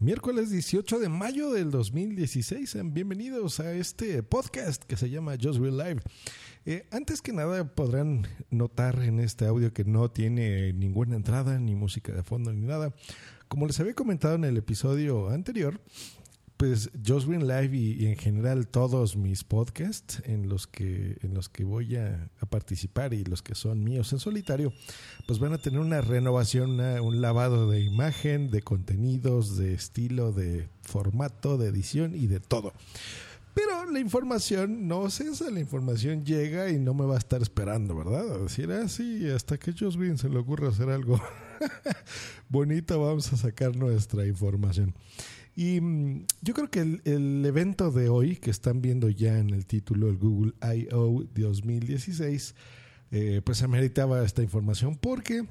Miércoles 18 de mayo del 2016. Bienvenidos a este podcast que se llama Just Real Live. Eh, antes que nada podrán notar en este audio que no tiene ninguna entrada, ni música de fondo, ni nada. Como les había comentado en el episodio anterior, pues Just Live y, en general todos mis podcasts en los que, en los que voy a, participar y los que son míos en solitario, pues van a tener una renovación, un lavado de imagen, de contenidos, de estilo, de formato, de edición y de todo. Pero la información no cesa, la información llega y no me va a estar esperando, ¿verdad? A decir, ah, sí, hasta que Josh Green se le ocurra hacer algo bonito, vamos a sacar nuestra información. Y mm, yo creo que el, evento de hoy, que están viendo ya en el título, el Google I.O. 2016, eh, pues ameritaba esta información porque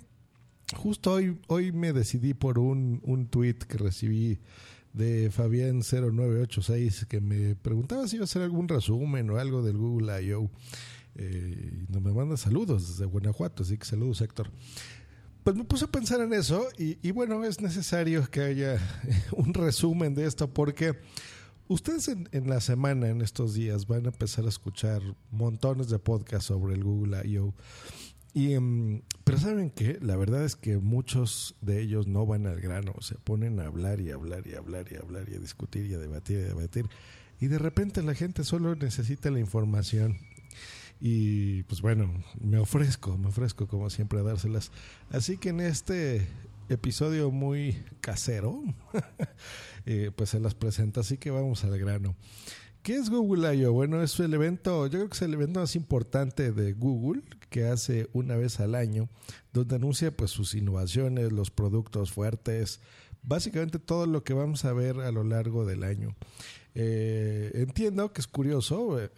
justo hoy, hoy me decidí por un, un tweet que recibí de Fabián0986 que me preguntaba si iba a hacer algún resumen o algo del Google I.O. Eh, no me manda saludos desde Guanajuato, así que saludos Héctor. Pues me puse a pensar en eso y, bueno, es necesario que haya un resumen de esto porque ustedes en, la semana, en estos días, van a empezar a escuchar montones de podcasts sobre el Google I.O. Y, em, pero saben que la verdad es que muchos de ellos no van al grano, se ponen a hablar y hablar y hablar y hablar y a discutir y a debatir y a debatir. Y de repente la gente solo necesita la información y pues bueno, me ofrezco, me ofrezco como siempre a dárselas. Así que en este episodio muy casero, eh, pues se las presenta, así que vamos al grano. ¿Qué es Google I.O.? Bueno, es el evento, yo creo que es el evento más importante de Google que hace una vez al año, donde anuncia pues sus innovaciones, los productos fuertes, básicamente todo lo que vamos a ver a lo largo del año. Eh, entiendo que es curioso eh,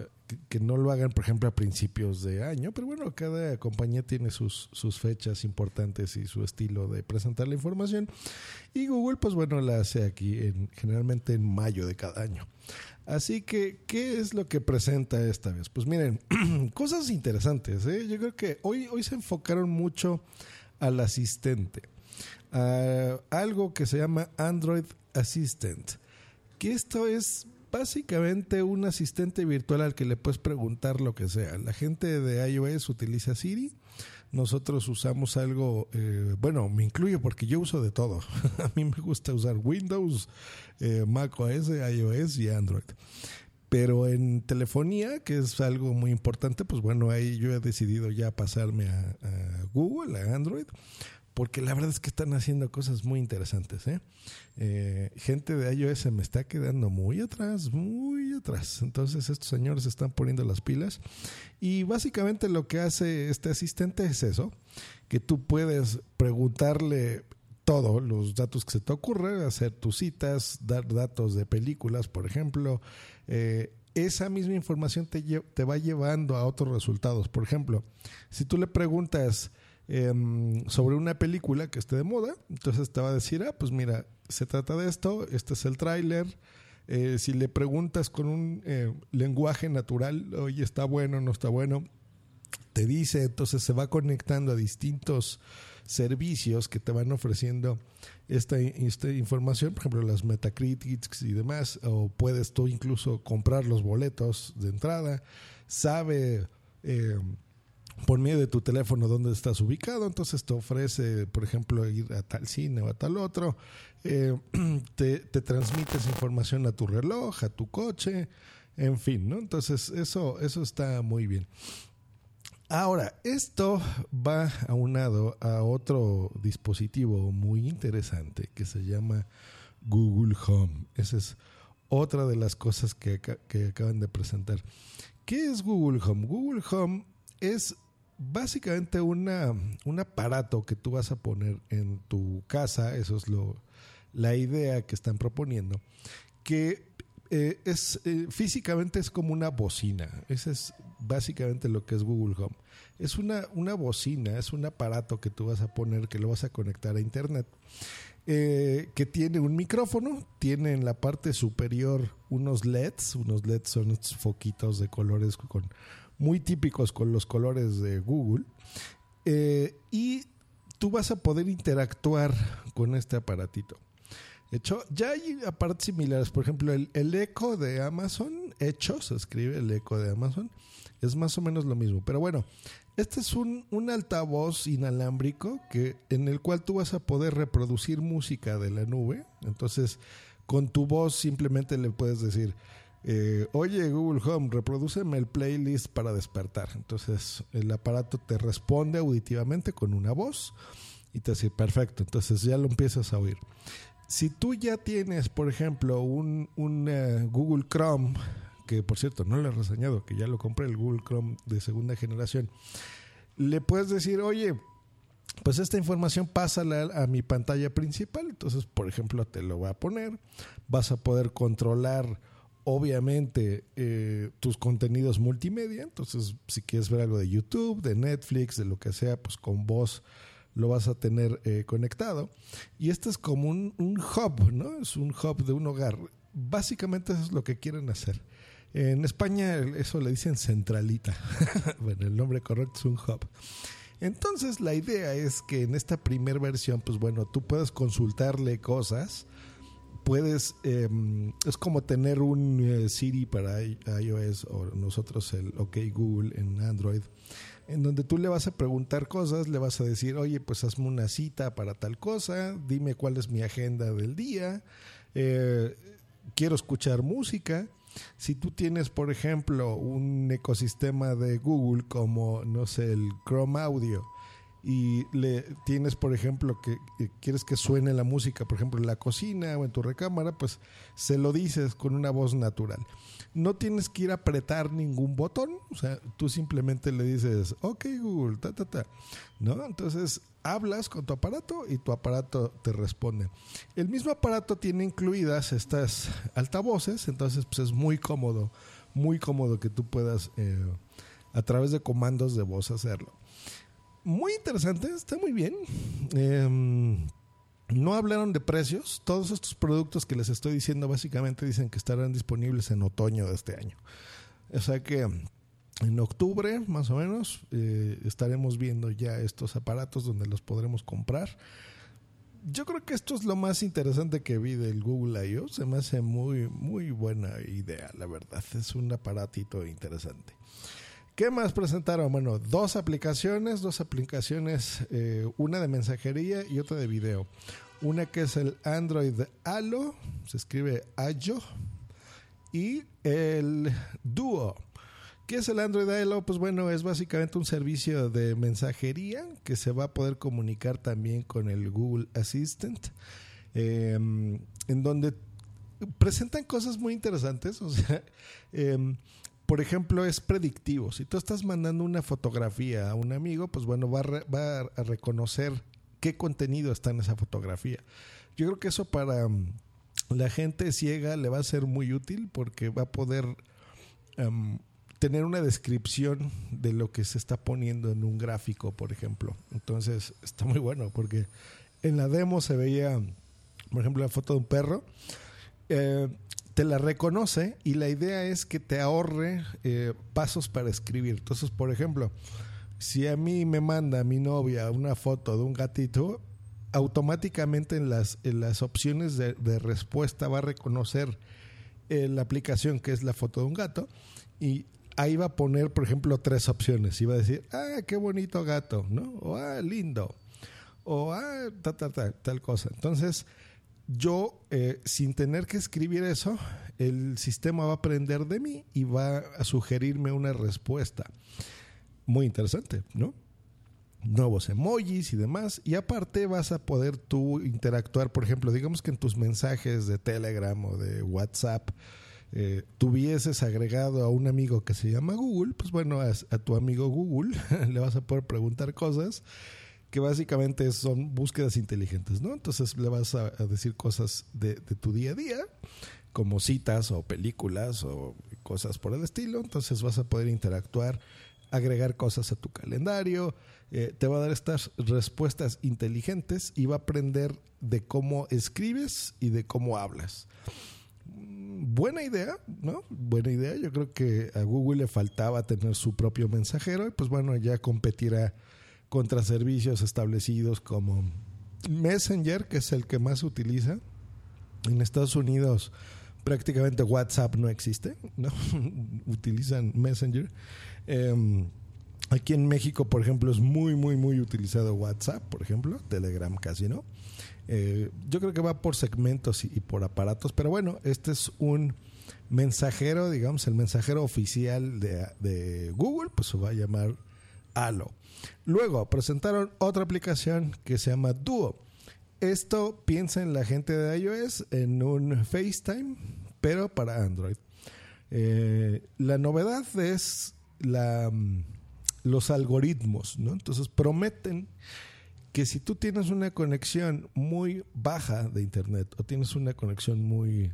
que, no lo hagan, por ejemplo, a principios de año, pero bueno, cada compañía tiene sus, sus fechas importantes y su estilo de presentar la información. Y Google, pues bueno, la hace aquí en, generalmente en mayo de cada año. Así que, ¿qué es lo que presenta esta vez? Pues miren, cosas interesantes. ¿eh? Yo creo que hoy, hoy se enfocaron mucho al asistente. A algo que se llama Android Assistant que esto es básicamente un asistente virtual al que le puedes preguntar lo que sea. La gente de iOS utiliza Siri. Nosotros usamos algo, eh, bueno, me incluyo porque yo uso de todo. A mí me gusta usar Windows, eh, Mac OS, iOS y Android. Pero en telefonía, que es algo muy importante, pues bueno, ahí yo he decidido ya pasarme a Google, a Android, porque la verdad es que están haciendo cosas muy interesantes. ¿eh? ¿eh? gente de iOS me está quedando muy atrás, muy atrás. Entonces estos señores están poniendo las pilas y básicamente lo que hace este asistente es eso, que tú puedes preguntarle todo, los datos que se te ocurren, hacer tus citas, dar datos de películas, por ejemplo. Eh, esa misma información te va llevando a otros resultados. Por ejemplo, si tú le preguntas Em, sobre una película que esté de moda. Entonces te va a decir, ah, pues mira, se trata de esto, este es el tráiler. Eh, si le preguntas con un eh, lenguaje natural, oye, está bueno, no está bueno, te dice, entonces se va conectando a distintos servicios que te van ofreciendo esta, esta información, por ejemplo, las Metacritics y demás, o puedes tú incluso comprar los boletos de entrada, sabe... Eh, por medio de tu teléfono donde estás ubicado, entonces te ofrece, por ejemplo, ir a tal cine o a tal otro, eh, te, te transmites información a tu reloj, a tu coche, en fin, ¿no? Entonces eso, eso está muy bien. Ahora, esto va aunado a otro dispositivo muy interesante que se llama Google Home. Esa es otra de las cosas que, que acaban de presentar. ¿Qué es Google Home? Google Home es básicamente una, un aparato que tú vas a poner en tu casa, eso es lo, la idea que están proponiendo, que eh, es eh, físicamente es como una bocina. Ese es básicamente lo que es Google Home. Es una, una bocina, es un aparato que tú vas a poner, que lo vas a conectar a internet. Eh, que tiene un micrófono, tiene en la parte superior unos LEDs, unos LEDs son estos foquitos de colores con muy típicos con los colores de Google. Eh, y tú vas a poder interactuar con este aparatito. hecho. Ya hay aparatos similares, por ejemplo, el, el Echo de Amazon, hecho, se escribe el Echo de Amazon, es más o menos lo mismo. Pero bueno, este es un, un, altavoz inalámbrico que, en el cual tú vas a poder reproducir música de la nube. Entonces, con tu voz simplemente le puedes decir, eh, oye Google Home, reproduceme el playlist para despertar. Entonces, el aparato te responde auditivamente con una voz y te dice, perfecto, entonces ya lo empiezas a oír. Si tú ya tienes, por ejemplo, un, uh, Google Chrome, que por cierto no le he reseñado, que ya lo compré, el Google Chrome de segunda generación, le puedes decir, oye, pues esta información pasa a mi pantalla principal. Entonces, por ejemplo, te lo voy a poner. Vas a poder controlar, obviamente, eh, tus contenidos multimedia. Entonces, si quieres ver algo de YouTube, de Netflix, de lo que sea, pues con voz lo vas a tener eh, conectado. Y este es como un, un, hub, ¿no? Es un hub de un hogar. Básicamente eso es lo que quieren hacer. En España eso le dicen centralita. bueno, el nombre correcto es un hub. Entonces la idea es que en esta primera versión, pues bueno, tú puedes consultarle cosas. Puedes, eh, es como tener un eh, Siri para iOS o nosotros el OK Google en Android en donde tú le vas a preguntar cosas, le vas a decir, oye, pues hazme una cita para tal cosa, dime cuál es mi agenda del día, eh, quiero escuchar música. Si tú tienes, por ejemplo, un ecosistema de Google como, no sé, el Chrome Audio, y le tienes, por ejemplo, que, quieres que suene la música, por ejemplo, en la cocina o en tu recámara, pues se lo dices con una voz natural. No tienes que ir a apretar ningún botón, o sea, tú simplemente le dices, ok Google, ta, ta, ta, ¿no? Entonces hablas con tu aparato y tu aparato te responde. El mismo aparato tiene incluidas estas altavoces, entonces pues es muy cómodo, muy cómodo que tú puedas eh, a través de comandos de voz hacerlo muy interesante, está muy bien. Em, no hablaron de precios. Todos estos productos que les estoy diciendo básicamente dicen que estarán disponibles en otoño de este año. O sea que en octubre, más o menos, eh, estaremos viendo ya estos aparatos donde los podremos comprar. Yo creo que esto es lo más interesante que vi del Google I.O. Se me hace muy, muy buena idea, la verdad. Es un aparatito interesante. ¿Qué más presentaron? Bueno, dos aplicaciones, dos aplicaciones, eh, una de mensajería y otra de video. Una que es el Android Halo, se escribe Ayo, y el Duo. ¿Qué es el Android Halo? Pues bueno, es básicamente un servicio de mensajería que se va a poder comunicar también con el Google Assistant, em, en donde presentan cosas muy interesantes. O sea, em, por ejemplo, es predictivo. Si tú estás mandando una fotografía a un amigo, pues bueno, va a, a reconocer qué contenido está en esa fotografía. Yo creo que eso para mm, la gente ciega le va a ser muy útil porque va a poder em, tener una descripción de lo que se está poniendo en un gráfico, por ejemplo. Entonces, está muy bueno porque en la demo se veía, por ejemplo, la foto de un perro. Eh, te la reconoce y la idea es que te ahorre eh, pasos para escribir. Entonces, por ejemplo, si a mí me manda mi novia una foto de un gatito, automáticamente en las, en las opciones de, respuesta va a reconocer eh, la aplicación que es la foto de un gato y ahí va a poner, por ejemplo, tres opciones. Va a decir, ah, qué bonito gato, ¿no? O ah, lindo. O ah, tal cosa. Entonces, yo, eh, sin tener que escribir eso, el sistema va a aprender de mí y va a sugerirme una respuesta. Muy interesante, ¿no? Nuevos emojis y demás. Y aparte vas a poder tú interactuar, por ejemplo, digamos que en tus mensajes de Telegram o de WhatsApp eh, tuvieses agregado a un amigo que se llama Google, pues bueno, a, a tu amigo Google le vas a poder preguntar cosas que básicamente son búsquedas inteligentes, ¿no? Entonces le vas a, decir cosas de, tu día a día, como citas o películas o cosas por el estilo, entonces vas a poder interactuar, agregar cosas a tu calendario, eh, te va a dar estas respuestas inteligentes y va a aprender de cómo escribes y de cómo hablas. Buena idea, ¿no? Buena idea. Yo creo que a Google le faltaba tener su propio mensajero y pues bueno, ya competirá contra servicios establecidos como Messenger, que es el que más se utiliza, En Estados Unidos prácticamente WhatsApp no existe, ¿no? Utilizan Messenger. Em, aquí en México, por ejemplo, es muy, muy, muy utilizado WhatsApp, por ejemplo. Telegram casi no. Eh, yo creo que va por segmentos y, por aparatos, pero bueno, este es un mensajero, digamos, el mensajero oficial de, de Google, pues se va a llamar Luego presentaron otra aplicación que se llama Duo. Esto piensa en la gente de iOS en un FaceTime, pero para Android. Eh, la novedad es mm, los algoritmos, ¿no? Entonces prometen que si tú tienes una conexión muy baja de internet o tienes una conexión muy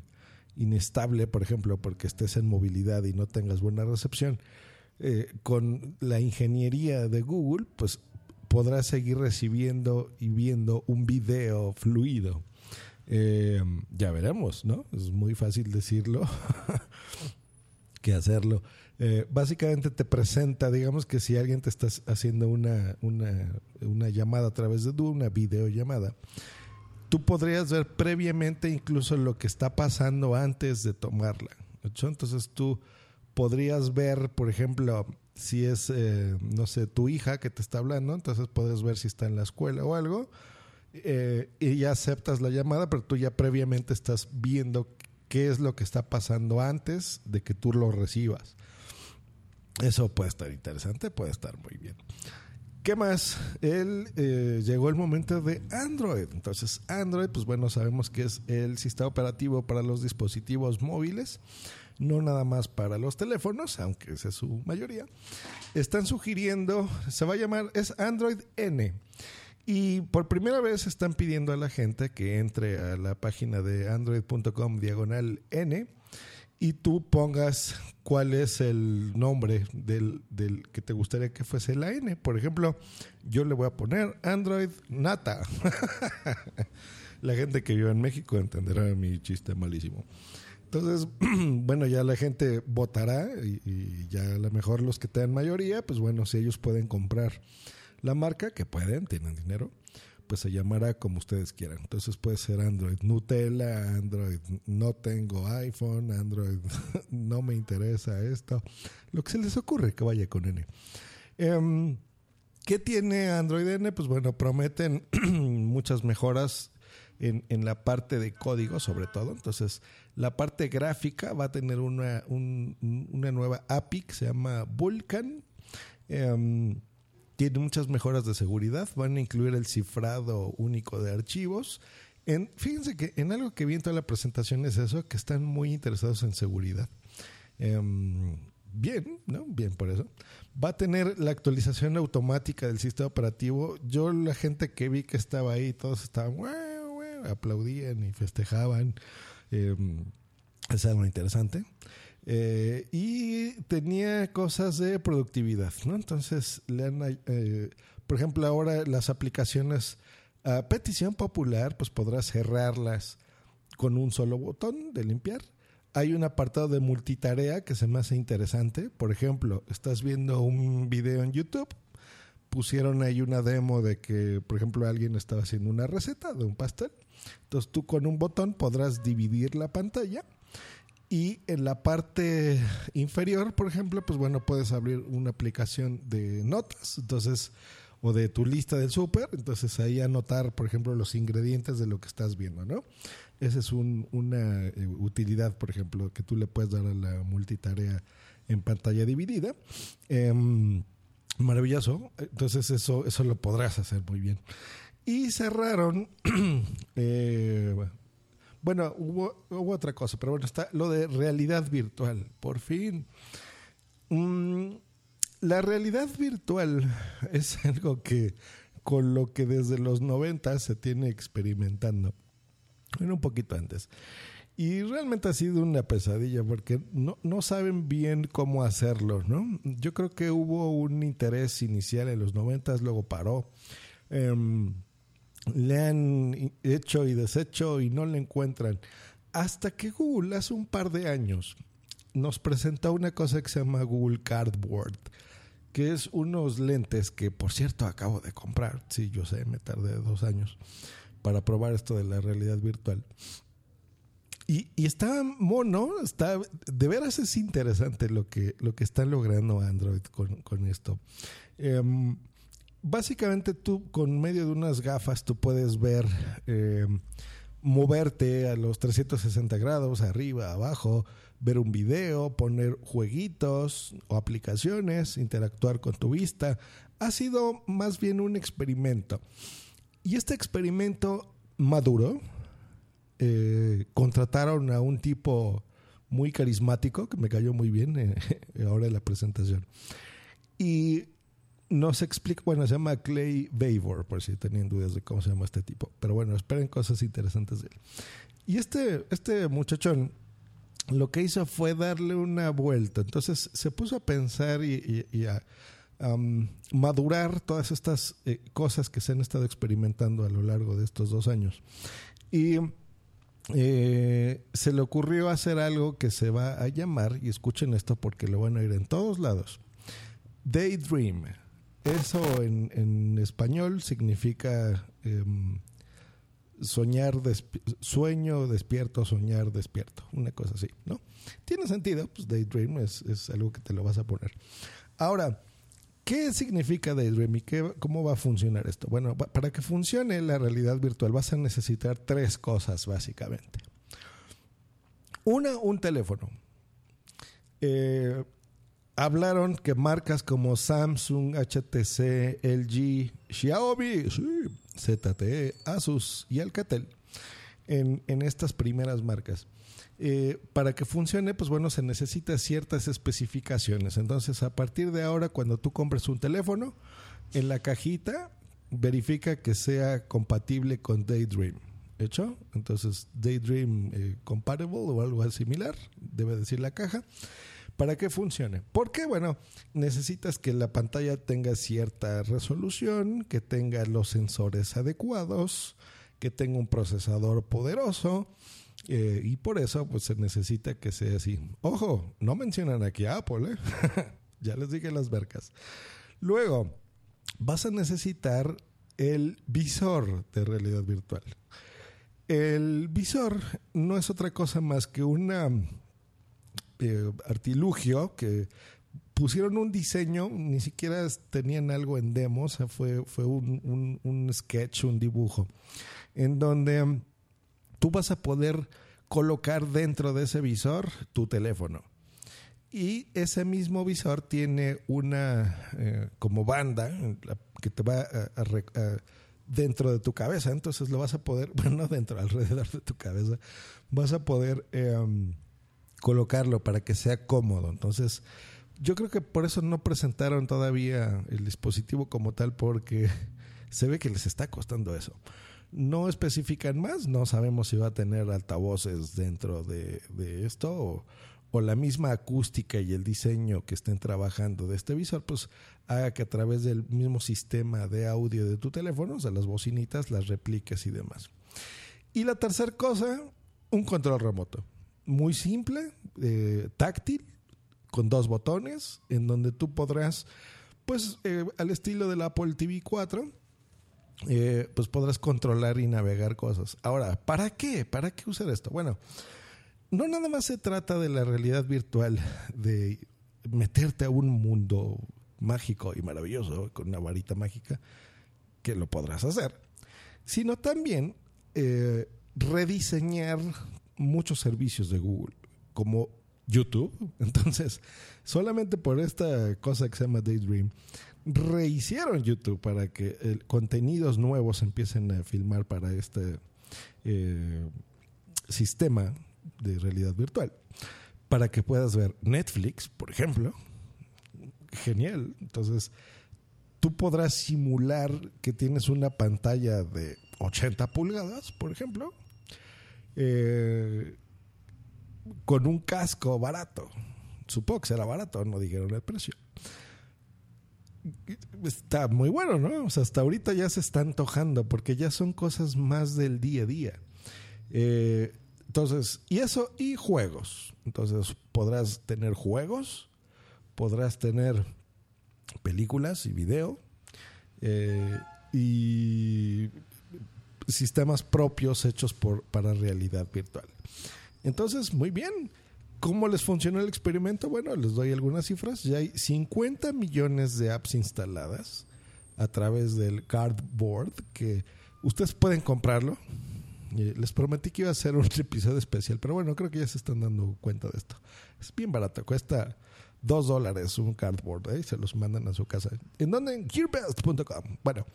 inestable, por ejemplo, porque estés en movilidad y no tengas buena recepción, eh, con la ingeniería de Google, pues podrás seguir recibiendo y viendo un video fluido. Eh, ya veremos, ¿no? Es muy fácil decirlo que hacerlo. Eh, básicamente te presenta, digamos que si alguien te está haciendo una, una, llamada a través de una videollamada, tú podrías ver previamente incluso lo que está pasando antes de tomarla. Entonces tú podrías ver, por ejemplo, si es, eh, no sé, tu hija que te está hablando, entonces puedes ver si está en la escuela o algo, eh, y ya aceptas la llamada, pero tú ya previamente estás viendo qué es lo que está pasando antes de que tú lo recibas. Eso puede estar interesante, puede estar muy bien. ¿Qué más? Él eh, llegó el momento de Android. Entonces, Android, pues bueno, sabemos que es el sistema operativo para los dispositivos móviles no nada más para los teléfonos, aunque esa es su mayoría, están sugiriendo, se va a llamar, es Android N. Y por primera vez están pidiendo a la gente que entre a la página de android.com diagonal N y tú pongas cuál es el nombre del, del, que te gustaría que fuese la N. Por ejemplo, yo le voy a poner Android Nata. la gente que vive en México entenderá mi chiste malísimo. Entonces, bueno, ya la gente votará y, ya a lo mejor los que tengan mayoría, pues bueno, si ellos pueden comprar la marca, que pueden, tienen dinero, pues se llamará como ustedes quieran. Entonces puede ser Android Nutella, Android no tengo iPhone, Android no me interesa esto, lo que se les ocurre que vaya con N. Em, ¿Qué tiene Android N? Pues bueno, prometen muchas mejoras en, la parte de código sobre todo. Entonces, la parte gráfica va a tener una, una nueva API que se llama Vulkan. Em, tiene muchas mejoras de seguridad. Van a incluir el cifrado único de archivos. En, fíjense que en algo que vi en toda la presentación es eso, que están muy interesados en seguridad. Em, bien, ¿no? Bien por eso. Va a tener la actualización automática del sistema operativo. Yo, la gente que vi que estaba ahí, todos estaban, aplaudían y festejaban. Eh, es algo interesante. Eh, y tenía cosas de productividad, ¿no? Entonces, le eh, por ejemplo, ahora las aplicaciones a petición popular, pues podrás cerrarlas con un solo botón de limpiar. Hay un apartado de multitarea que se me hace interesante. Por ejemplo, estás viendo un video en YouTube, pusieron ahí una demo de que, por ejemplo, alguien estaba haciendo una receta de un pastel. Entonces tú con un botón podrás dividir la pantalla y en la parte inferior, por ejemplo, pues bueno, puedes abrir una aplicación de notas, entonces o de tu lista del súper, entonces ahí anotar, por ejemplo, los ingredientes de lo que estás viendo, ¿no? Esa es una eh, utilidad, por ejemplo, que tú le puedes dar a la multitarea en pantalla dividida. Em, Maravilloso. Entonces eso, eso lo podrás hacer muy bien. Y cerraron, eh, bueno, hubo, hubo, otra cosa, pero bueno, está lo de realidad virtual. Por fin. Mm, la realidad virtual es algo que con lo que desde los 90 se tiene experimentando. Bueno, un poquito antes. Y realmente ha sido una pesadilla porque no, no saben bien cómo hacerlo, ¿no? Yo creo que hubo un interés inicial en los noventas, luego paró. Em, le han hecho y deshecho y no le encuentran. Hasta que Google hace un par de años nos presentó una cosa que se llama Google Cardboard, que es unos lentes que, por cierto, acabo de comprar. Sí, yo sé, me tardé dos años para probar esto de la realidad virtual y, y, está mono, está, de veras es interesante lo que, lo que está logrando Android con, con esto. Em, básicamente tú con medio de unas gafas tú puedes ver, em, moverte a los 360 grados, arriba, abajo, ver un video, poner jueguitos o aplicaciones, interactuar con tu vista. Ha sido más bien un experimento. Y este experimento maduro, eh, contrataron a un tipo muy carismático que me cayó muy bien eh, ahora en la presentación. Y nos explica, bueno, se llama Clay Vavor, por si tenían dudas de cómo se llama este tipo. Pero bueno, esperen cosas interesantes de él. Y este, este muchachón lo que hizo fue darle una vuelta. Entonces se puso a pensar y, a madurar todas estas eh, cosas que se han estado experimentando a lo largo de estos dos años. Y eh, se le ocurrió hacer algo que se va a llamar, y escuchen esto porque lo van a oír en todos lados, Daydream. Eso en, español significa em, soñar, sueño, despierto, soñar, despierto. Una cosa así, ¿no? Tiene sentido, pues Daydream es, algo que te lo vas a poner. Ahora, ¿Qué significa Daydream y qué, cómo va a funcionar esto? Bueno, para que funcione la realidad virtual vas a necesitar tres cosas básicamente. Una, un teléfono. Eh, hablaron que marcas como Samsung, HTC, LG, Xiaomi, ZTE, Asus y Alcatel en, en estas primeras marcas eh, para que funcione, pues bueno, se necesitan ciertas especificaciones. Entonces, a partir de ahora, cuando tú compres un teléfono, en la cajita verifica que sea compatible con Daydream. ¿Hecho? Entonces, Daydream eh, Compatible o algo similar, debe decir la caja, para que funcione. Porque, bueno, necesitas que la pantalla tenga cierta resolución, que tenga los sensores adecuados, que tenga un procesador poderoso, eh, y por eso pues se necesita que sea así. Ojo, no mencionan aquí a Apple, ¿eh? ya les dije las vercas. Luego, vas a necesitar el visor de realidad virtual. El visor no es otra cosa más que un eh, artilugio que pusieron un diseño, ni siquiera tenían algo en demo, fue, fue un, un sketch, un dibujo, en donde tú vas a poder colocar dentro de ese visor tu teléfono. Y ese mismo visor tiene una eh, como banda que te va dentro de tu cabeza. Entonces lo vas a poder, bueno, no dentro, alrededor de tu cabeza, vas a poder em, colocarlo para que sea cómodo. Entonces, yo creo que por eso no presentaron todavía el dispositivo como tal, porque se ve que les está costando eso. No especifican más, no sabemos si va a tener altavoces dentro de, esto o, la misma acústica y el diseño que estén trabajando de este visor, pues haga que a través del mismo sistema de audio de tu teléfono, o sea, las bocinitas, las repliques y demás. Y la tercera cosa, un control remoto. Muy simple, eh, táctil, con dos botones, en donde tú podrás, pues eh, al estilo del Apple TV 4, eh, pues podrás controlar y navegar cosas. Ahora, ¿para qué? ¿Para qué usar esto? Bueno, no nada más se trata de la realidad virtual, de meterte a un mundo mágico y maravilloso con una varita mágica, que lo podrás hacer, sino también eh, rediseñar muchos servicios de Google, como YouTube. Entonces, solamente por esta cosa que se llama Daydream, rehicieron YouTube para que contenidos nuevos empiecen a filmar para este eh, sistema de realidad virtual. Para que puedas ver Netflix, por ejemplo. Genial. Entonces, tú podrás simular que tienes una pantalla de 80 pulgadas, por ejemplo, eh, con un casco barato. Supongo que será barato, no dijeron el precio está muy bueno, ¿no? O sea, hasta ahorita ya se está antojando porque ya son cosas más del día a día. Eh, entonces, y eso, y juegos. Entonces, podrás tener juegos, podrás tener películas y video, eh, y sistemas propios hechos por, para realidad virtual. Entonces, muy bien. ¿Cómo les funcionó el experimento? Bueno, les doy algunas cifras. Ya hay 50 millones de apps instaladas a través del Cardboard que ustedes pueden comprarlo. Les prometí que iba a ser un episodio especial, pero bueno, creo que ya se están dando cuenta de esto. Es bien barato, cuesta dos dólares un cardboard, ¿eh? se los mandan a su casa. ¿En dónde? En gearbest.com. Bueno,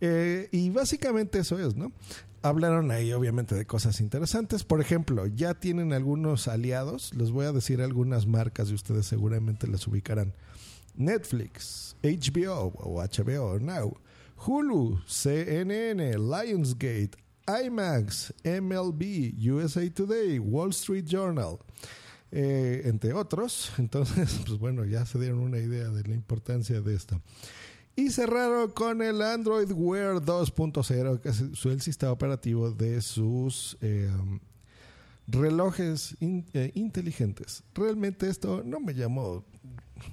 eh, y básicamente eso es, ¿no? Hablaron ahí obviamente de cosas interesantes. Por ejemplo, ya tienen algunos aliados. Les voy a decir algunas marcas y ustedes seguramente las ubicarán. Netflix, HBO o HBO Now, Hulu, CNN, Lionsgate, IMAX, MLB, USA Today, Wall Street Journal. Eh, entre otros. Entonces, pues bueno, ya se dieron una idea de la importancia de esto. Y cerraron con el Android Wear 2.0, que es el sistema operativo de sus eh, relojes eh, inteligentes. Realmente esto no me llamó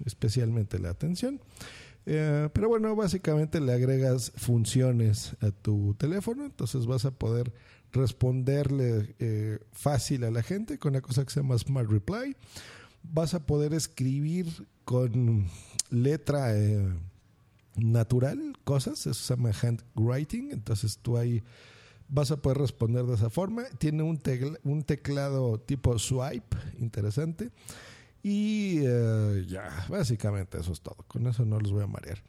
especialmente la atención. pero bueno, básicamente le agregas funciones a tu teléfono, entonces vas a poder responderle eh, fácil a la gente con una cosa que se llama Smart Reply. Vas a poder escribir con letra eh, natural cosas, eso se llama handwriting, entonces tú ahí vas a poder responder de esa forma. Tiene un, teclado tipo swipe, interesante. Y eh, ya, básicamente eso es todo. Con eso no los voy a marear.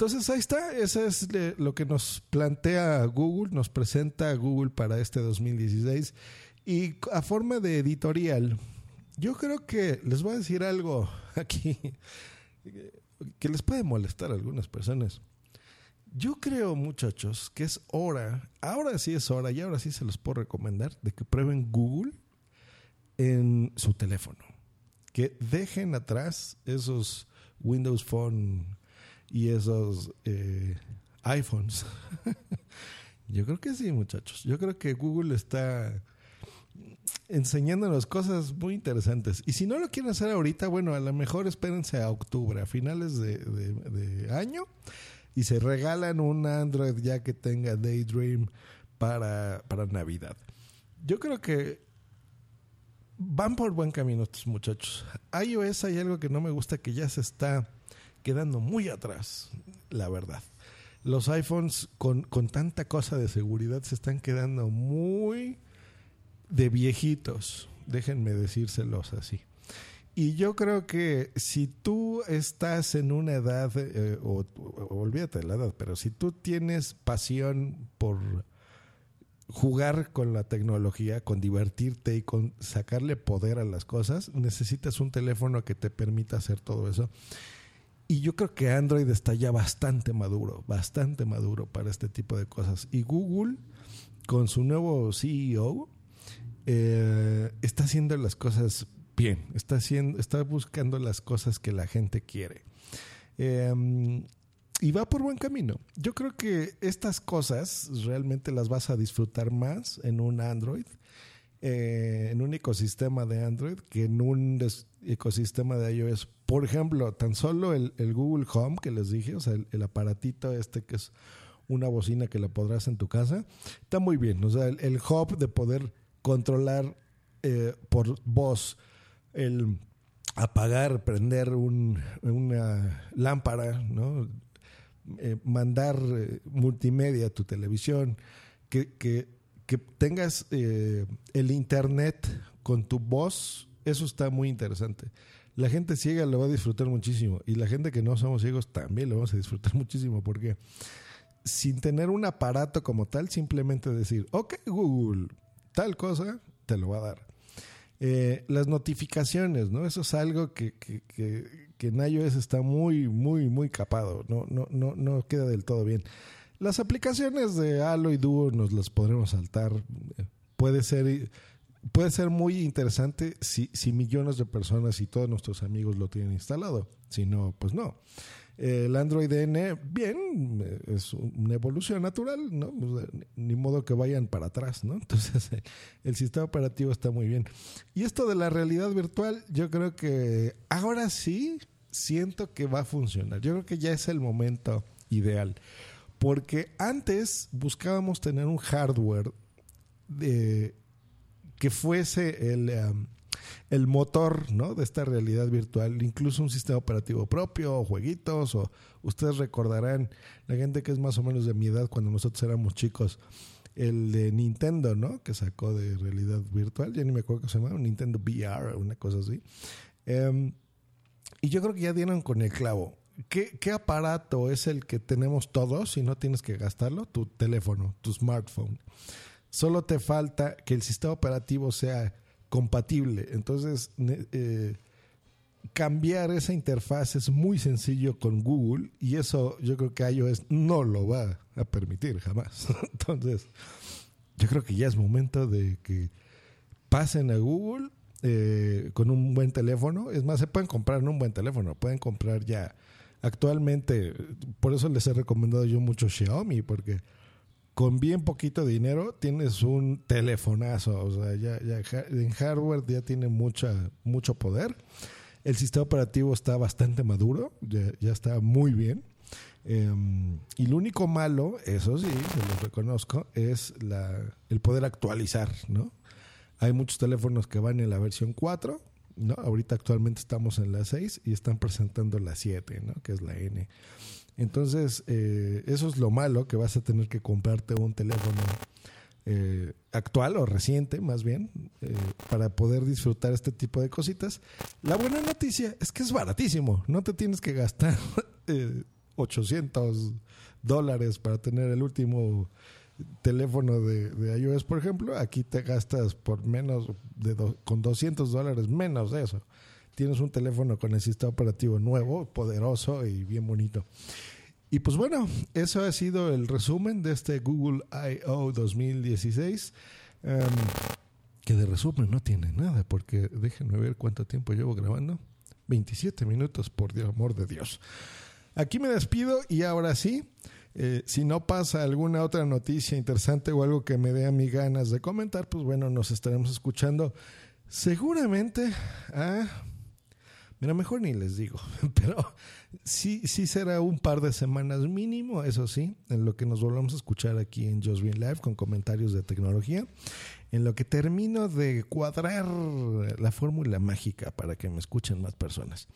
Entonces ahí está, eso es lo que nos plantea Google, nos presenta Google para este 2016. Y a forma de editorial, yo creo que les voy a decir algo aquí que les puede molestar a algunas personas. Yo creo, muchachos, que es hora, ahora sí es hora y ahora sí se los puedo recomendar de que prueben Google en su teléfono. Que dejen atrás esos Windows Phone y esos eh, iPhones. Yo creo que sí, muchachos. Yo creo que Google está enseñándonos cosas muy interesantes. Y si no lo quieren hacer ahorita, bueno, a lo mejor espérense a octubre, a finales de, año, y se regalan un Android ya que tenga Daydream para, para Navidad. Yo creo que van por buen camino estos muchachos. iOS hay algo que no me gusta que ya se está quedando muy atrás, la verdad. Los iPhones con, tanta cosa de seguridad se están quedando muy de viejitos, déjenme decírselos así. Y yo creo que si tú estás en una edad, eh, o, olvídate de la edad, pero si tú tienes pasión por jugar con la tecnología, con divertirte y con sacarle poder a las cosas, necesitas un teléfono que te permita hacer todo eso. Y yo creo que Android está ya bastante maduro, bastante maduro para este tipo de cosas. Y Google, con su nuevo CEO, eh, está haciendo las cosas bien, está, haciendo, está buscando las cosas que la gente quiere. Em, y va por buen camino. Yo creo que estas cosas realmente las vas a disfrutar más en un Android, eh, en un ecosistema de Android, que en un ecosistema de iOS por ejemplo, tan solo el, Google Home que les dije, o sea, el, aparatito este que es una bocina que la podrás en tu casa, está muy bien. O sea, el, hub de poder controlar eh, por voz el apagar, prender una lámpara, ¿no? Eh, mandar multimedia a tu televisión, que, que tengas el internet con tu voz, eso está muy interesante la gente ciega lo va a disfrutar muchísimo y la gente que no somos ciegos también lo vamos a disfrutar muchísimo porque sin tener un aparato como tal, simplemente decir, ok Google, tal cosa, te lo va a dar. Eh, las notificaciones, ¿no? Eso es algo que, que, que, en iOS está muy, muy, muy capado, no, no, no, no queda del todo bien. Las aplicaciones de Halo y Duo nos las podremos saltar. Puede ser puede ser muy interesante si, si millones de personas y todos nuestros amigos lo tienen instalado. Si no, pues no. El Android N, bien, es una evolución natural, ¿no? Ni modo que vayan para atrás, ¿no? Entonces, el sistema operativo está muy bien. Y esto de la realidad virtual, yo creo que ahora sí siento que va a funcionar. Yo creo que ya es el momento ideal. Porque antes buscábamos tener un hardware que fuese el, um, el motor ¿no? de esta realidad virtual, incluso un sistema operativo propio, o jueguitos, o ustedes recordarán, la gente que es más o menos de mi edad cuando nosotros éramos chicos, el de Nintendo, ¿no? Que sacó de realidad virtual, ya ni me acuerdo cómo se llama, Nintendo VR, una cosa así. Em, y yo creo que ya dieron con el clavo. ¿Qué, ¿Qué, aparato es el que tenemos todos y no tienes que gastarlo? Tu teléfono, tu smartphone. Solo te falta que el sistema operativo sea compatible. Entonces, eh, cambiar esa interfaz es muy sencillo con Google y eso yo creo que iOS no lo va a permitir jamás. Entonces, yo creo que ya es momento de que pasen a Google eh, con un buen teléfono. Es más, se pueden comprar un buen teléfono, pueden comprar ya actualmente, por eso les he recomendado yo mucho Xiaomi, porque con bien poquito dinero tienes un telefonazo. O sea, ya, ya en hardware ya tiene mucha, mucho poder. El sistema operativo está bastante maduro, ya, está muy bien. Em, y lo único malo, eso sí, lo reconozco, es la, el poder actualizar, ¿no? Hay muchos teléfonos que van en la versión 4, ¿no? Ahorita actualmente estamos en la 6 y están presentando la 7, ¿no? Que es la N. Entonces, eh, eso es lo malo, que vas a tener que comprarte un teléfono eh, actual o reciente, más bien, eh, para poder disfrutar este tipo de cositas. La buena noticia es que es baratísimo, no te tienes que gastar 800 dólares para tener el último teléfono de, iOS, por ejemplo, aquí te gastas por menos de con 200 dólares menos de eso tienes un teléfono con el sistema operativo nuevo, poderoso y bien bonito. Y pues bueno, eso ha sido el resumen de este Google I.O. 2016. Em, que de resumen no tiene nada, porque déjenme ver cuánto tiempo llevo grabando. 27 minutos, por Dios, amor de Dios. Aquí me despido y ahora sí, eh, si no pasa alguna otra noticia interesante o algo que me dé a mí ganas de comentar, pues bueno, nos estaremos escuchando seguramente a Mira, mejor ni les digo, pero sí, sí será un par de semanas mínimo, eso sí, en lo que nos volvamos a escuchar aquí en Just Live con comentarios de tecnología, en lo que termino de cuadrar la fórmula mágica para que me escuchen más personas.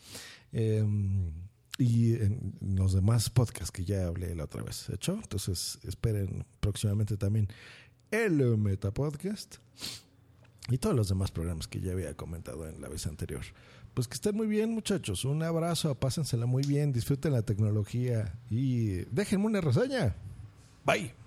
Em, y en los demás podcasts que ya hablé la otra vez, ¿hecho? Entonces esperen próximamente también el Meta Podcast y todos los demás programas que ya había comentado en la vez anterior. Pues que estén muy bien, muchachos. Un abrazo, pásensela muy bien, disfruten la tecnología y déjenme una reseña. Bye.